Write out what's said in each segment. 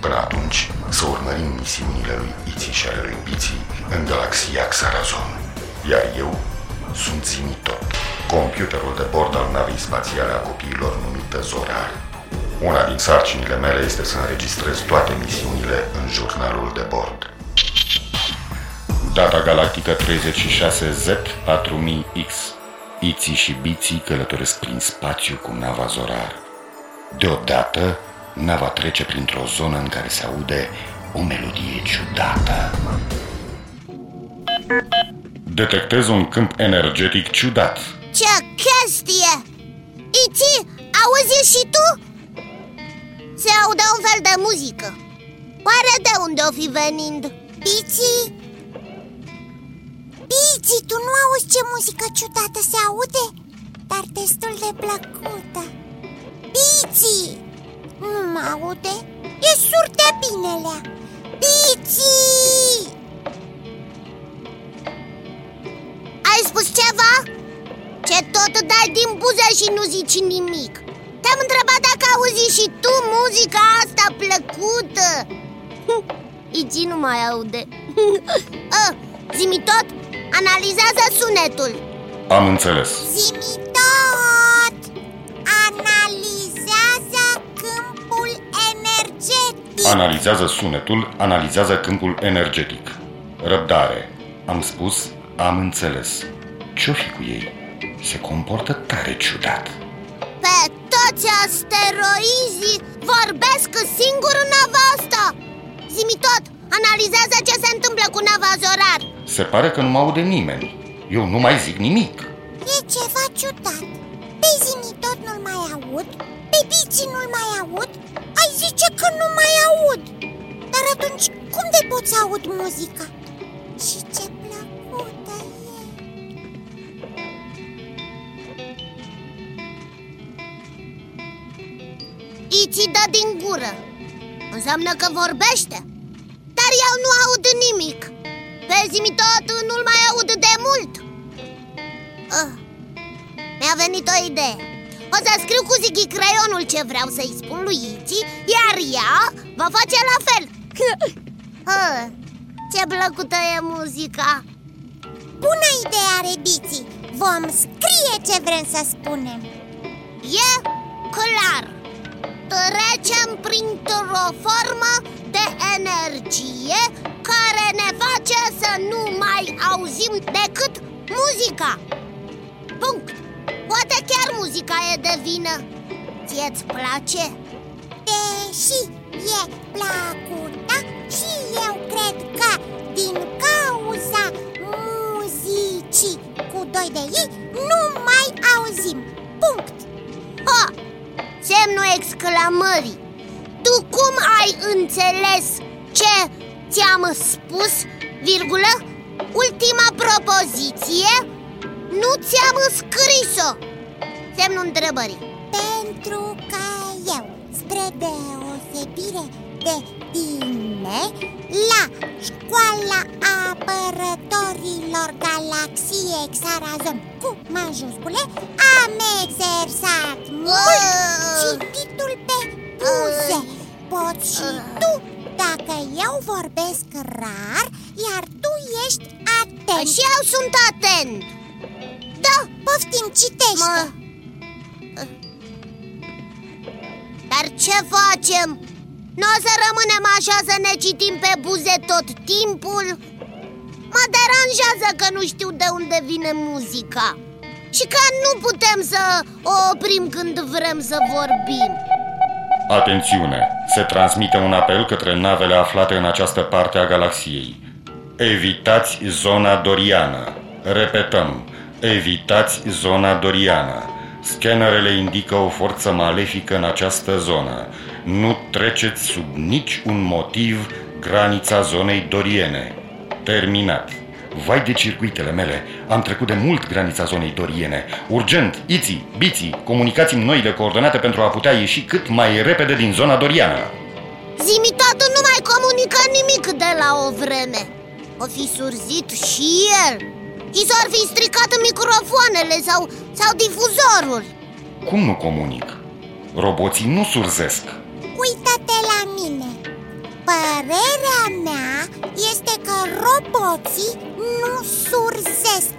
Până atunci, să urmărim misiunile lui Iții și ale lui Biții în galaxia Xarazon. Iar eu sunt Zimitot, computerul de bord al navei spațiale a copiilor numită Zorar. Una din sarcinile mele este să înregistrez toate misiunile în jurnalul de bord. Data galactică 36Z4000X Iții și Biții călătoresc prin spațiu cu nava Zorar. Deodată, nava trece printr-o zonă în care se aude o melodie ciudată. Detectez un câmp energetic ciudat. Ce chestie! Iti, auzi și tu? Se aude un fel de muzică Oare de unde o fi venind? Bici? Bici, tu nu auzi ce muzică ciudată se aude? Dar destul de plăcută Bici! Nu mă aude? E surd de binelea Bici! Ai spus ceva? Ce tot dai din buze și nu zici nimic Te-am întrebat dacă auzi și tu muzica asta plăcută Iti nu mai aude A, Zimi tot, analizează sunetul Am înțeles. Zimi tot! Analizează câmpul energetic Analizează sunetul, analizează câmpul energetic. Răbdare. Am spus, am înțeles. Ce-o fi cu ei? Se comportă tare ciudat. Pe toți asteroizii vorbesc singur în nava asta Zimi tot, analizează ce se întâmplă cu nava Zorar Se pare că nu mă aude nimeni. Eu nu mai zic nimic. E ceva ciudat Pe Zimi tot nu-l mai aud Pe Bici nu-l mai aud? Ai zice că nu mai aud. Dar atunci cum de pot să aud muzica? Și ce plăcută e. Iti dă din gură. Înseamnă că vorbește. Dar eu nu aud nimic. Pe Zimi tot nu-l mai aud de mult. Ah, Mi-a venit o idee O să scriu cu Zighi creionul ce vreau să-i spun lui Iti Iar ea va face la fel. Ah, Ce plăcută e muzica. Bună idee are Bici Vom scrie ce vrem să spunem. E clar. Trecem printr-o formă de energie Care ne face să nu mai auzim decât muzica. Punct. Poate chiar muzica e de vină Ție-ți place? Deși e plăcută și eu cred că din cauza muzicii cu doi de ei nu mai auzim Punct Ha! Semnul exclamării Tu cum ai înțeles ce ți-am spus, virgulă? Ultima propoziție? Nu ți-am scris-o Semnul întrebării Pentru că eu, spre deosebire de tine, la școala apărătorilor galaxiei Xarazon cu majuscule, am exersat mult Ah. cititul pe buze. Poți și tu, dacă eu vorbesc rar, iar tu ești atent. Și eu sunt atent Da, poftim, citește. Mă... Dar ce facem? Nu o să rămânem așa să ne citim pe buze tot timpul? Mă deranjează că nu știu de unde vine muzica Și că nu putem să o oprim când vrem să vorbim Atențiune! Se transmite un apel către navele aflate în această parte a galaxiei. Evitați zona doriană. Repetăm, evitați zona doriană. Scanerele indică o forță malefică în această zonă. Nu treceți sub nici un motiv granița zonei doriene. Terminat. Vai de circuitele mele, am trecut de mult granița zonei doriene. Urgent, Iți, Biții, comunicați-mi noile coordonate pentru a putea ieși cât mai repede din zona doriană. Zimi tată nu mai comunică nimic de la o vreme O fi surzit și el Și s-ar fi stricat microfoanele sau, sau difuzorul Cum nu comunic? Roboții nu surzesc. Uită-te la mine Părerea mea este că roboții nu surzesc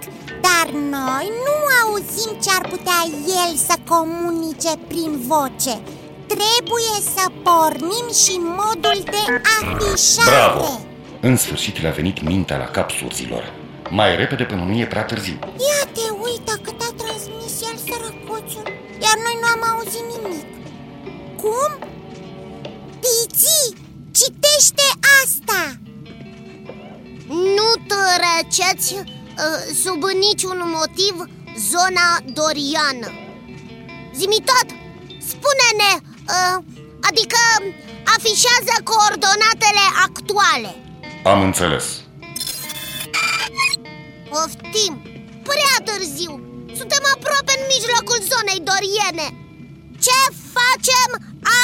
Dar noi nu auzim ce ar putea el să comunice prin voce Trebuie să pornim și modul de afișare Bravo! În sfârșit le-a venit mintea la cap surzilor. Mai repede până nu e prea târziu. Treceți uh, sub niciun motiv zona doriană. Zimi tot, spune-ne, uh, adică afișează coordonatele actuale. Am înțeles. Poftim, prea târziu. Suntem aproape în mijlocul zonei doriene. Ce facem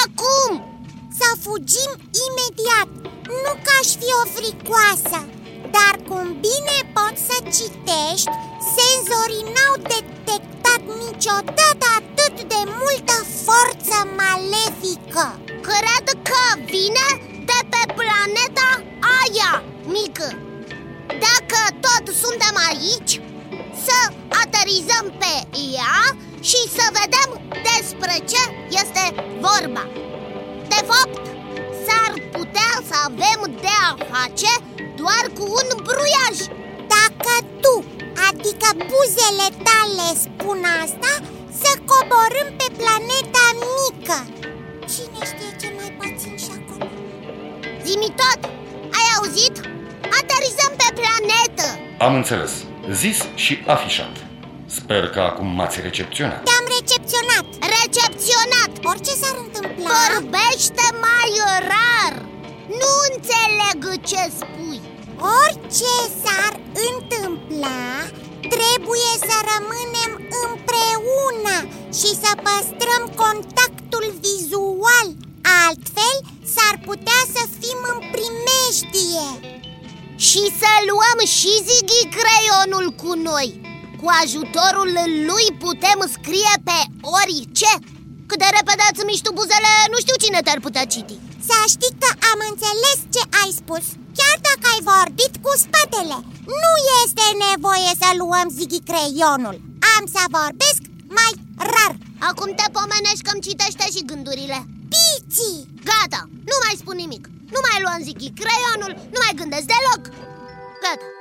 acum? Să fugim imediat Nu că aș fi o fricoasă Dar cum bine poți să citești Senzorii n-au detectat niciodată atât de multă forță malefică. Cred că vine de pe planeta aia mică. Dacă tot suntem aici, să aterizăm pe ea și să vedem despre ce este vorba. De fapt, s-ar putea să avem de a face doar cu un bruiaj Dacă tu, adică buzele tale spun asta Să coborâm pe planeta mică Cine știe ce mai pățim și acolo? Zimi tot, ai auzit? Aterizăm pe planetă Am înțeles. Zis și afișat. Sper că acum m-ați recepționat. Te-am recepționat Recepționat Orice s-ar întâmpla Vorbește mai rar Nu înțeleg ce spui Orice s-ar întâmpla Trebuie să rămânem împreună Și să păstrăm contactul vizual. Altfel s-ar putea să fim în primejdie. Și să luăm și Zighi creionul cu noi. Cu ajutorul lui putem scrie pe orice. Cât de repede ați miști tu buzele, nu știu cine te-ar putea citi Să știi că am înțeles ce ai spus. Chiar dacă ai vorbit cu spatele Nu este nevoie să luăm Zighi creionul. Am să vorbesc mai rar. Acum te pomenești că-mi citește și gândurile. Piții! Gata, nu mai spun nimic. Nu mai luăm Zighi creionul, nu mai gândesc deloc. Gata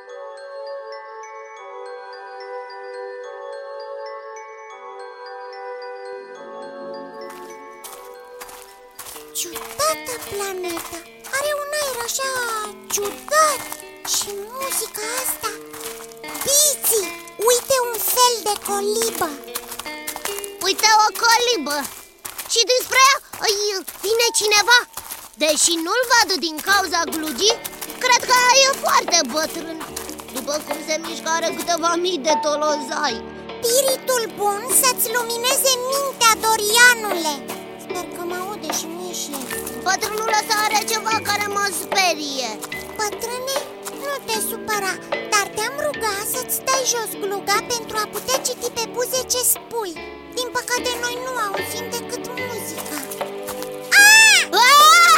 Ciudată planetă Are un aer așa ciudat Și muzica asta. Biții, uite un fel de colibă. Uite o colibă. Și despre ea îi vine cineva. Deși nu-l văd din cauza glugii Cred că e foarte bătrân. După cum se mișcă are câteva mii de tolozai. Spiritul bun să-ți lumineze mintea, Dorianule. Sper el Bătrânul ăsta are ceva care mă sperie. Bătrâne, nu te supăra Dar te-am rugat să-ți dai jos gluga pentru a putea citi pe buze ce spui. Din păcate noi nu auzim decât muzica.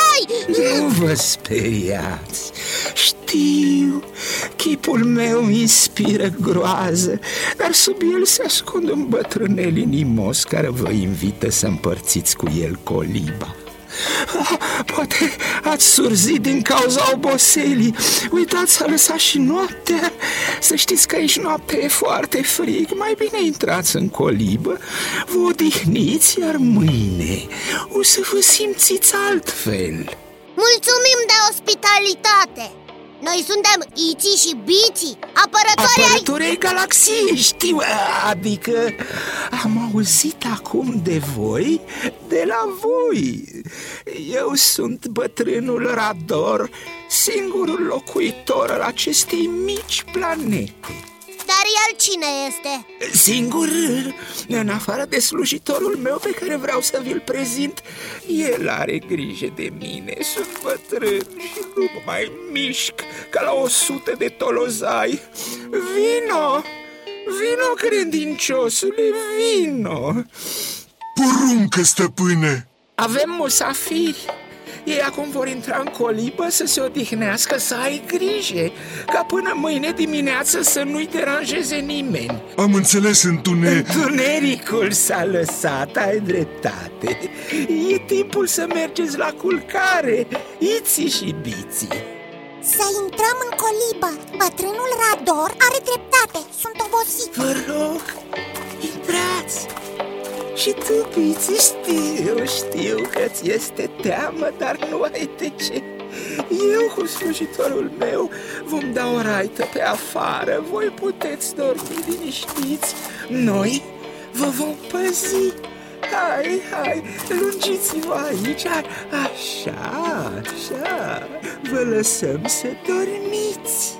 Ai! Nu vă speriați. Știu, chipul meu inspiră groază Dar sub el se ascunde un bătrânel inimos Care vă invită să împărțiți cu el coliba Poate ați surzit din cauza oboselii. Uitați să lăsați și noaptea. Să știți că aici noaptea e foarte frig. Mai bine intrați în colibă. Vă odihniți, iar mâine O să vă simțiți altfel. Mulțumim de ospitalitate! Noi suntem Iții și Biții, apărători, apărători ai... ai galaxiei, știu Adică am auzit acum de voi, de la voi. Eu sunt bătrânul Rador, singurul locuitor al acestei mici planete dar el cine este? Singur, în afară de slujitorul meu pe care vreau să vi-l prezint El are grijă de mine, sunt bătrân și nu mă mai mișc ca la o sută de tolozai. Vino, vino credinciosule, vino. Poruncă, stăpâne! Avem musafiri ei acum vor intra în colibă să se odihnească, să ai grijă Ca până mâine dimineață să nu-i deranjeze nimeni. Am înțeles, întune... Întunericul s-a lăsat, ai dreptate. E timpul să mergeți la culcare, iții și biții Să intrăm în colibă. Bătrânul Rador are dreptate, și tu, Piți, știu, știu că ți este teamă, dar nu ai de ce. Eu cu slujitorul meu vom da o raită pe afară. Voi puteți dormi liniștiți. Noi vă vom păzi. Hai, hai, lungiți-vă aici. Așa, așa. Vă lăsăm să dormiți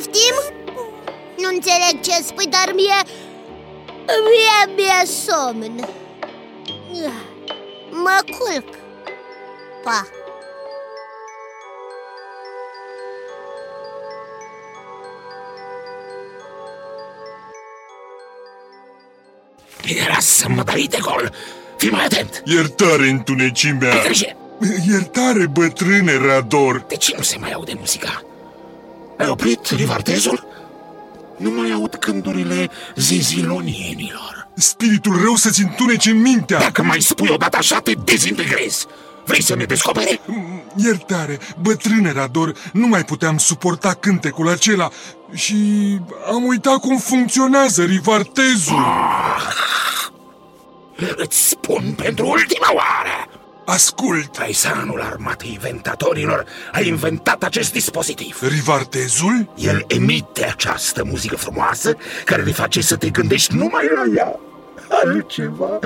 Poftim? Nu înțeleg ce spui, dar mie... Mie mi-e somn. Mă culc. Pa. Era să mă dai de gol. Fii mai atent. Iertare, întunecimea. Iertare, bătrâne Rador. De ce nu se mai aude muzica? Ai oprit rivartezul? Nu mai aud gândurile zizilonienilor. Spiritul rău să-ți întunece mintea. Dacă mai spui odată așa, te dezintegrezi. Vrei să ne descoperi? Iertare, bătrâne Rador, nu mai puteam suporta cântecul acela Și am uitat cum funcționează rivartezul. Ah, Îți spun pentru ultima oară Ascult! Paisanul armatei inventatorilor a inventat acest dispozitiv. Rivartezul? El emite această muzică frumoasă care te face să te gândești numai la ea. Altceva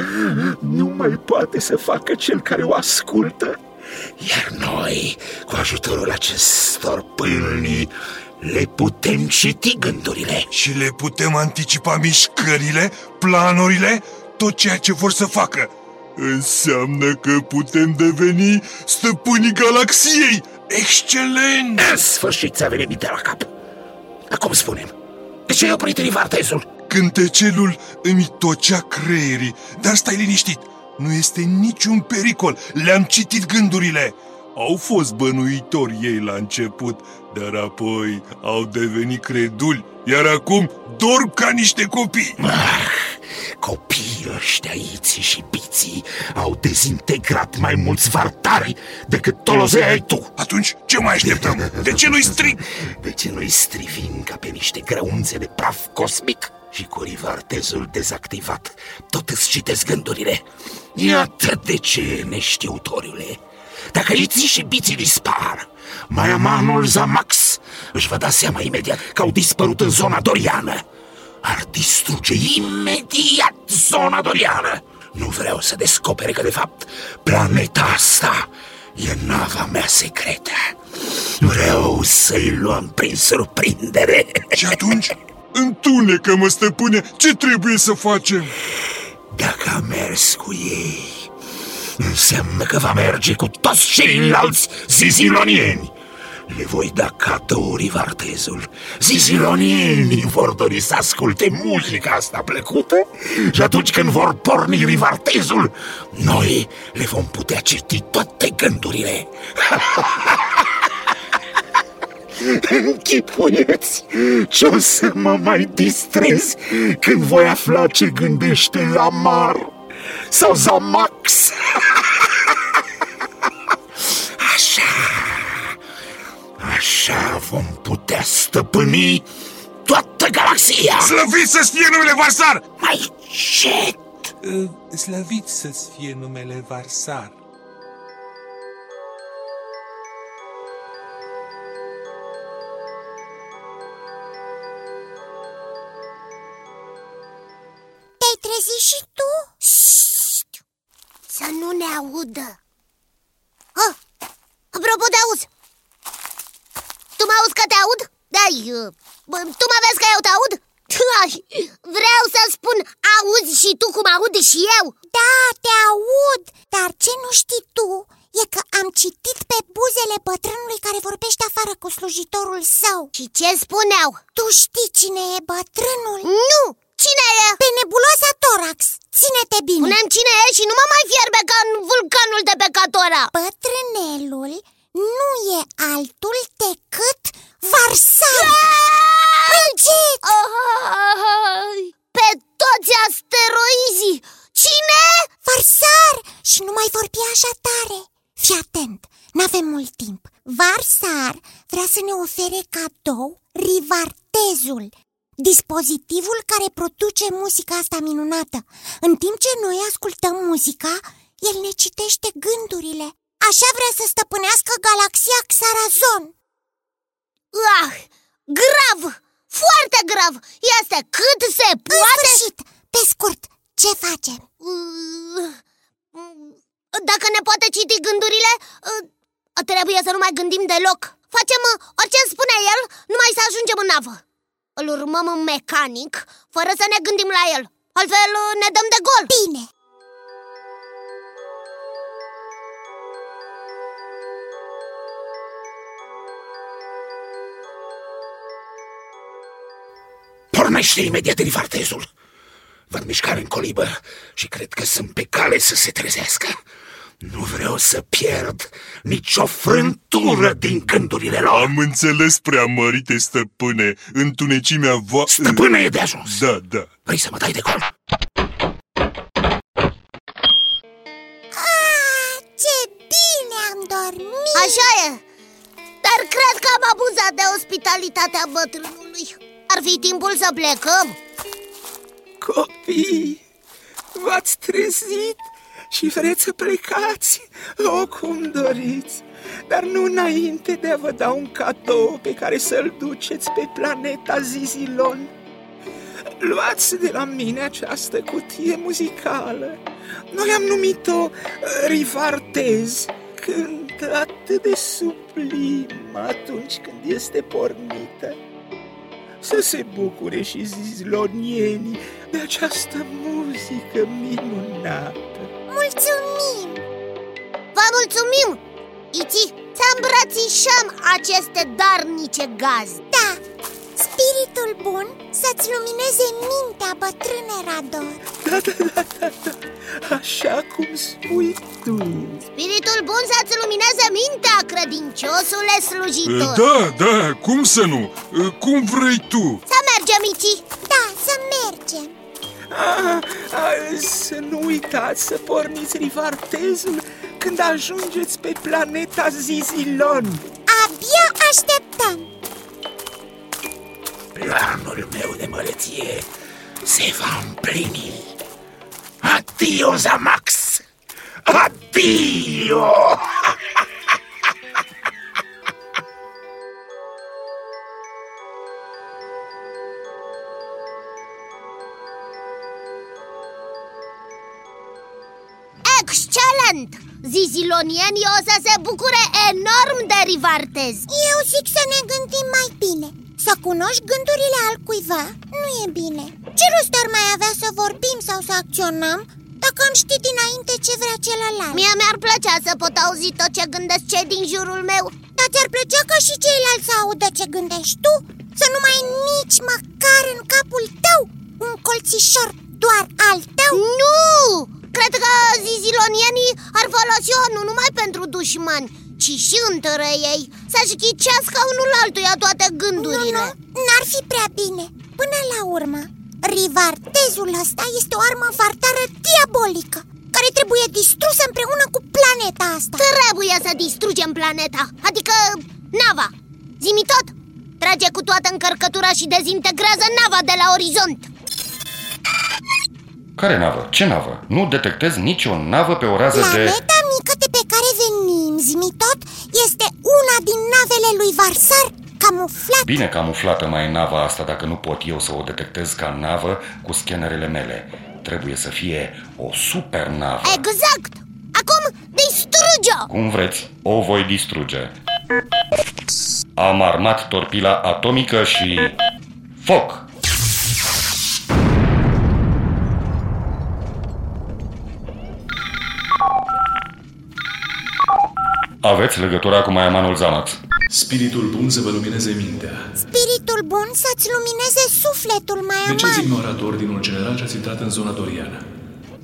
nu mai poate să facă cel care o ascultă. Iar noi, cu ajutorul acestor pâlni, le putem citi gândurile. Și le putem anticipa mișcările, planurile, tot ceea ce vor să facă Înseamnă că putem deveni stăpânii galaxiei! Excelent! În sfârșit ți-a venit mintea la cap! Acum spunem, de ce ai oprit rivartezul? Cântecelul îmi tocea creierii, dar stai liniștit, nu este niciun pericol, le-am citit gândurile. Au fost bănuitori ei la început, dar apoi au devenit creduli, iar acum dorm ca niște copii. Ah, copiii ăștia, iții și biții, au dezintegrat mai mulți vartari decât tolozei ai tu. Atunci ce mai așteptăm? De ce nu-i strig? De ce nu-i strivim ca pe niște grăunțe de praf cosmic? Și cu rivartezul dezactivat, tot îți citesc gândurile. Iată de ce, neștiutoriule. Dacă iții și biții dispar, Maiamanul Zamax își va da seama imediat că au dispărut în zona doriană. Ar distruge imediat zona doriană. Nu vreau să descopere că, de fapt, planeta asta e nava mea secretă. Vreau să-i luăm prin surprindere. Și atunci, întunecă-mă, stăpâne, ce trebuie să facem? Dacă am mers cu ei, Înseamnă că va merge cu toți ceilalți zizilonieni Le voi da cadou rivartezul Zizilonienii vor dori să asculte muzica asta plăcută Și atunci când vor porni rivartezul Noi le vom putea citi toate gândurile Închipuieți ce o să mă mai distrez când voi afla ce gândește Lamar sau Zamax. așa vom putea stăpâni toată galaxia. Slăvit să fie numele Varsar! Mai cet! Uh, Slăvit să-ți fie numele Varsar. Te-ai trezit și tu? Șt! Să nu ne audă ah, Apropo de auz Tu mă auzi că te aud? Da, bă, tu mă vezi că eu te aud? Ai, vreau să spun auzi și tu cum aud și eu Da, te aud, dar ce nu știi tu e că am citit pe buzele bătrânului care vorbește afară cu slujitorul său Și ce spuneau? Tu știi cine e bătrânul? Nu! Cine e? Pe nebuloasa Torax, ține-te bine Punem cine e și nu mă mai fierbe ca în vulcanul de pe Catora Bătrânelul nu e altul decât Varsar Încet! Ai, Pe toți asteroizii! Cine? Varsar! Și nu mai vorbi așa tare. Fii atent, n-avem mult timp. Varsar vrea să ne ofere cadou Rivartezul Dispozitivul care produce muzica asta minunată. În timp ce noi ascultăm muzica, el ne citește gândurile Așa vrea să stăpânească galaxia Xarazon Ah, grav! Foarte grav! Este cât se În poate sfârșit, pe scurt, ce facem? Uh, Dacă ne poate citi gândurile uh, Trebuie să nu mai gândim deloc Facem uh, orice spune el Numai să ajungem în navă Îl urmăm în mecanic Fără să ne gândim la el Altfel uh, ne dăm de gol Bine! Pornește imediat rivartezul. Văd mișcare în colibă și cred că sunt pe cale să se trezească. Nu vreau să pierd nicio frântură din gândurile lor. Am înțeles prea mărite stăpâne Întunecimea va... Stăpână e de ajuns. Da, da Vrei să mă dai de gol? Ah, ce bine am dormit! Așa e Dar cred că am abuzat de ospitalitatea bătrânului Ar fi timpul să plecăm Copii, v-ați trezit și vreți să plecați? O, cum doriți! Dar nu înainte de a vă da un cadou pe care să-l duceți pe planeta Zizilon. Luați de la mine această cutie muzicală. Noi am numit-o uh, Rivartez. Cântă atât de sublim atunci când este pornită. Să se bucure și zizlonienii de această muzică minunată. Mulțumim! Vă mulțumim! Iti, să îmbrățișăm aceste darnice gazde Da, spiritul bun să-ți lumineze mintea, bătrâne Rador Da, da, da, da, da, așa cum spui tu. Spiritul bun să-ți lumineze mintea, credinciosule slujitor Da, da, cum să nu? Cum vrei tu? Să mergem, Iti Da, să mergem Ah, ah, să nu uitați să porniți rivartezul când ajungeți pe planeta Zizilon. Abia așteptăm Planul meu de măreție se va împlini. Adio, Zamax! Adio! Excelent! Zizilonienii o să se bucure enorm de rivartez Eu zic să ne gândim mai bine Să cunoști gândurile altcuiva nu e bine Ce rost ar mai avea să vorbim sau să acționăm Dacă am ști dinainte ce vrea celălalt Mie mi-ar plăcea să pot auzi tot ce gândesc cei din jurul meu Dar ți-ar plăcea ca și ceilalți să audă ce gândești tu? Să nu mai ai nici măcar în capul tău un colțișor doar al tău? Nu! Cred că zizilonienii ar folosi-o nu numai pentru dușmani ci și între ei. Să-și ghicească unul altuia toate gândurile. Nu, nu, n-ar fi prea bine. Până la urmă, rivartezul ăsta este o armă vartară diabolică Care trebuie distrusă împreună cu planeta asta. Trebuie să distrugem planeta, adică nava. Zimi tot, trage cu toată încărcătura și dezintegrează nava de la orizont. Care navă? Ce navă? Nu detectez nicio navă pe o rază de... Planeta mică de una din navele lui Varsar camuflat Bine camuflată mai e nava asta dacă nu pot eu să o detectez ca navă cu scanerele mele. Trebuie să fie o super navă. Exact! Acum distruge-o! Cum vreți, o voi distruge. Am armat torpila atomică și... Foc! Aveți legătura cu Maiamanul Zamax. Spiritul bun să vă lumineze mintea. Spiritul bun să-ți lumineze sufletul mai De ce ați aman ignorat ordinul general și ați intrat în zona doriană?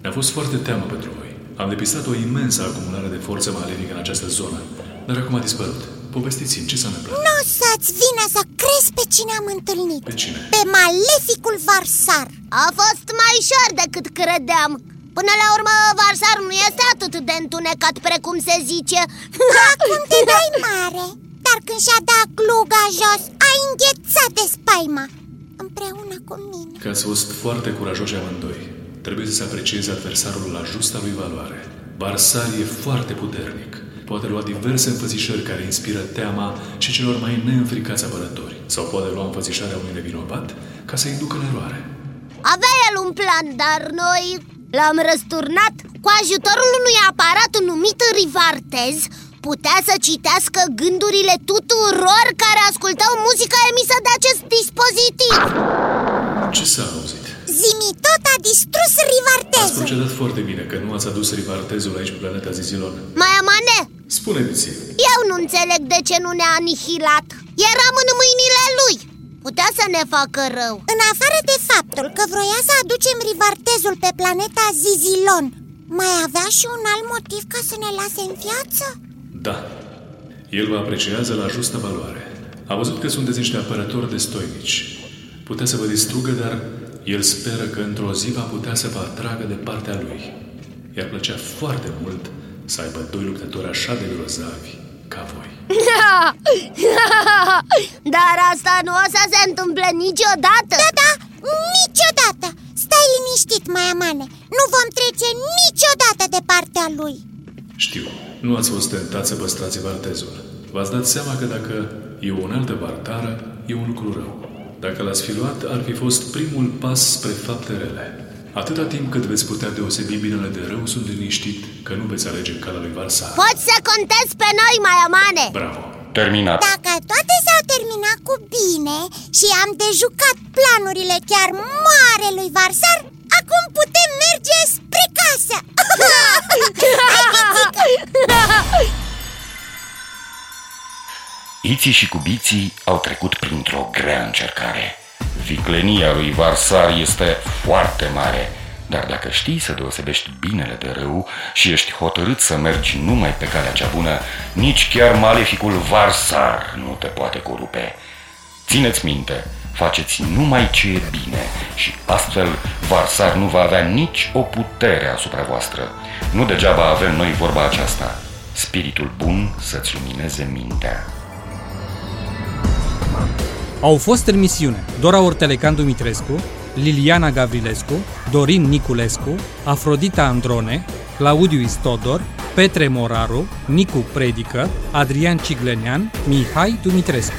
Mi-a fost foarte teamă pentru voi. Am depistat o imensă acumulare de forță malenică în această zonă, dar acum a dispărut. Povestiți-mi ce s-a întâmplat. Nu o să-ți vină să crezi pe cine am întâlnit Pe cine? Pe maleficul Varsar A fost mai ușor decât credeam Până la urmă, Varsar nu este atât de întunecat precum se zice Acum te dai mare Dar când și-a dat gluga jos A înghețat de spaima Împreună cu mine Că ați fost foarte curajoși amândoi. Trebuie să se aprecieze adversarul la justa lui valoare. Barsar e foarte puternic. Poate lua diverse înfățișări care inspiră teama și celor mai neînfricați apărători. Sau poate lua înfățișarea unui nevinovat ca să inducă în eroare. Avea el un plan, dar noi l-am răsturnat. Cu ajutorul unui aparat numit Rivartez Putea să citească gândurile tuturor care ascultau muzica emisă de acest dispozitiv. Ce s-a auzit? Zimi tot a distrus Ați Rivartezul procedat foarte bine că nu ați adus rivartezul aici pe planeta Zizilon. Mai amane, Spuneți eu nu înțeleg de ce nu ne-a anihilat. Eram în mâinile lui Putea să ne facă rău În afară de faptul că vroia să aducem Rivartezul pe planeta Zizilon Mai avea și un alt motiv ca să ne lase în viață? Da. El vă apreciază la justă valoare. A văzut că sunteți niște apărători destoinici. Putea să vă distrugă, dar el speră că într-o zi va putea să vă atragă de partea lui. I-ar plăcea foarte mult să aibă doi luptători așa de grozavi ca voi. Dar asta nu o să se întâmple niciodată Da, da, niciodată Stai liniștit, mai amane Nu vom trece niciodată de partea lui Știu, nu ați fost tentat să păstrați vartezul. V-ați dat seama că dacă e o altă vartară, e un lucru rău. Dacă l-ați fi luat, ar fi fost primul pas spre fapte rele. Atâta timp cât veți putea deosebi binele de rău, sunt liniștit că nu veți alege calea lui Varsar. Poți să contezi pe noi, mai amane Bravo! Terminat. Dacă toate s-au terminat cu bine Și am dejucat planurile chiar mare lui Varsar Acum putem merge spre casă Hai, Vițică! Iții și cubiții au trecut printr-o grea încercare. Viclenia lui Varsar este foarte mare, dar dacă știi să deosebești binele de rău și ești hotărât să mergi numai pe calea cea bună, nici chiar maleficul Varsar nu te poate corupe. Țineți minte, faceți numai ce e bine și astfel Varsar nu va avea nici o putere asupra voastră. Nu degeaba avem noi vorba aceasta. Spiritul bun să-ți lumineze mintea. Au fost în misiune Dora Ortelecan Dumitrescu, Liliana Gavrilescu, Dorin Niculescu, Afrodita Androne, Claudiu Istodor, Petre Moraru, Nicu Predică, Adrian Ciglenean, Mihai Dumitrescu.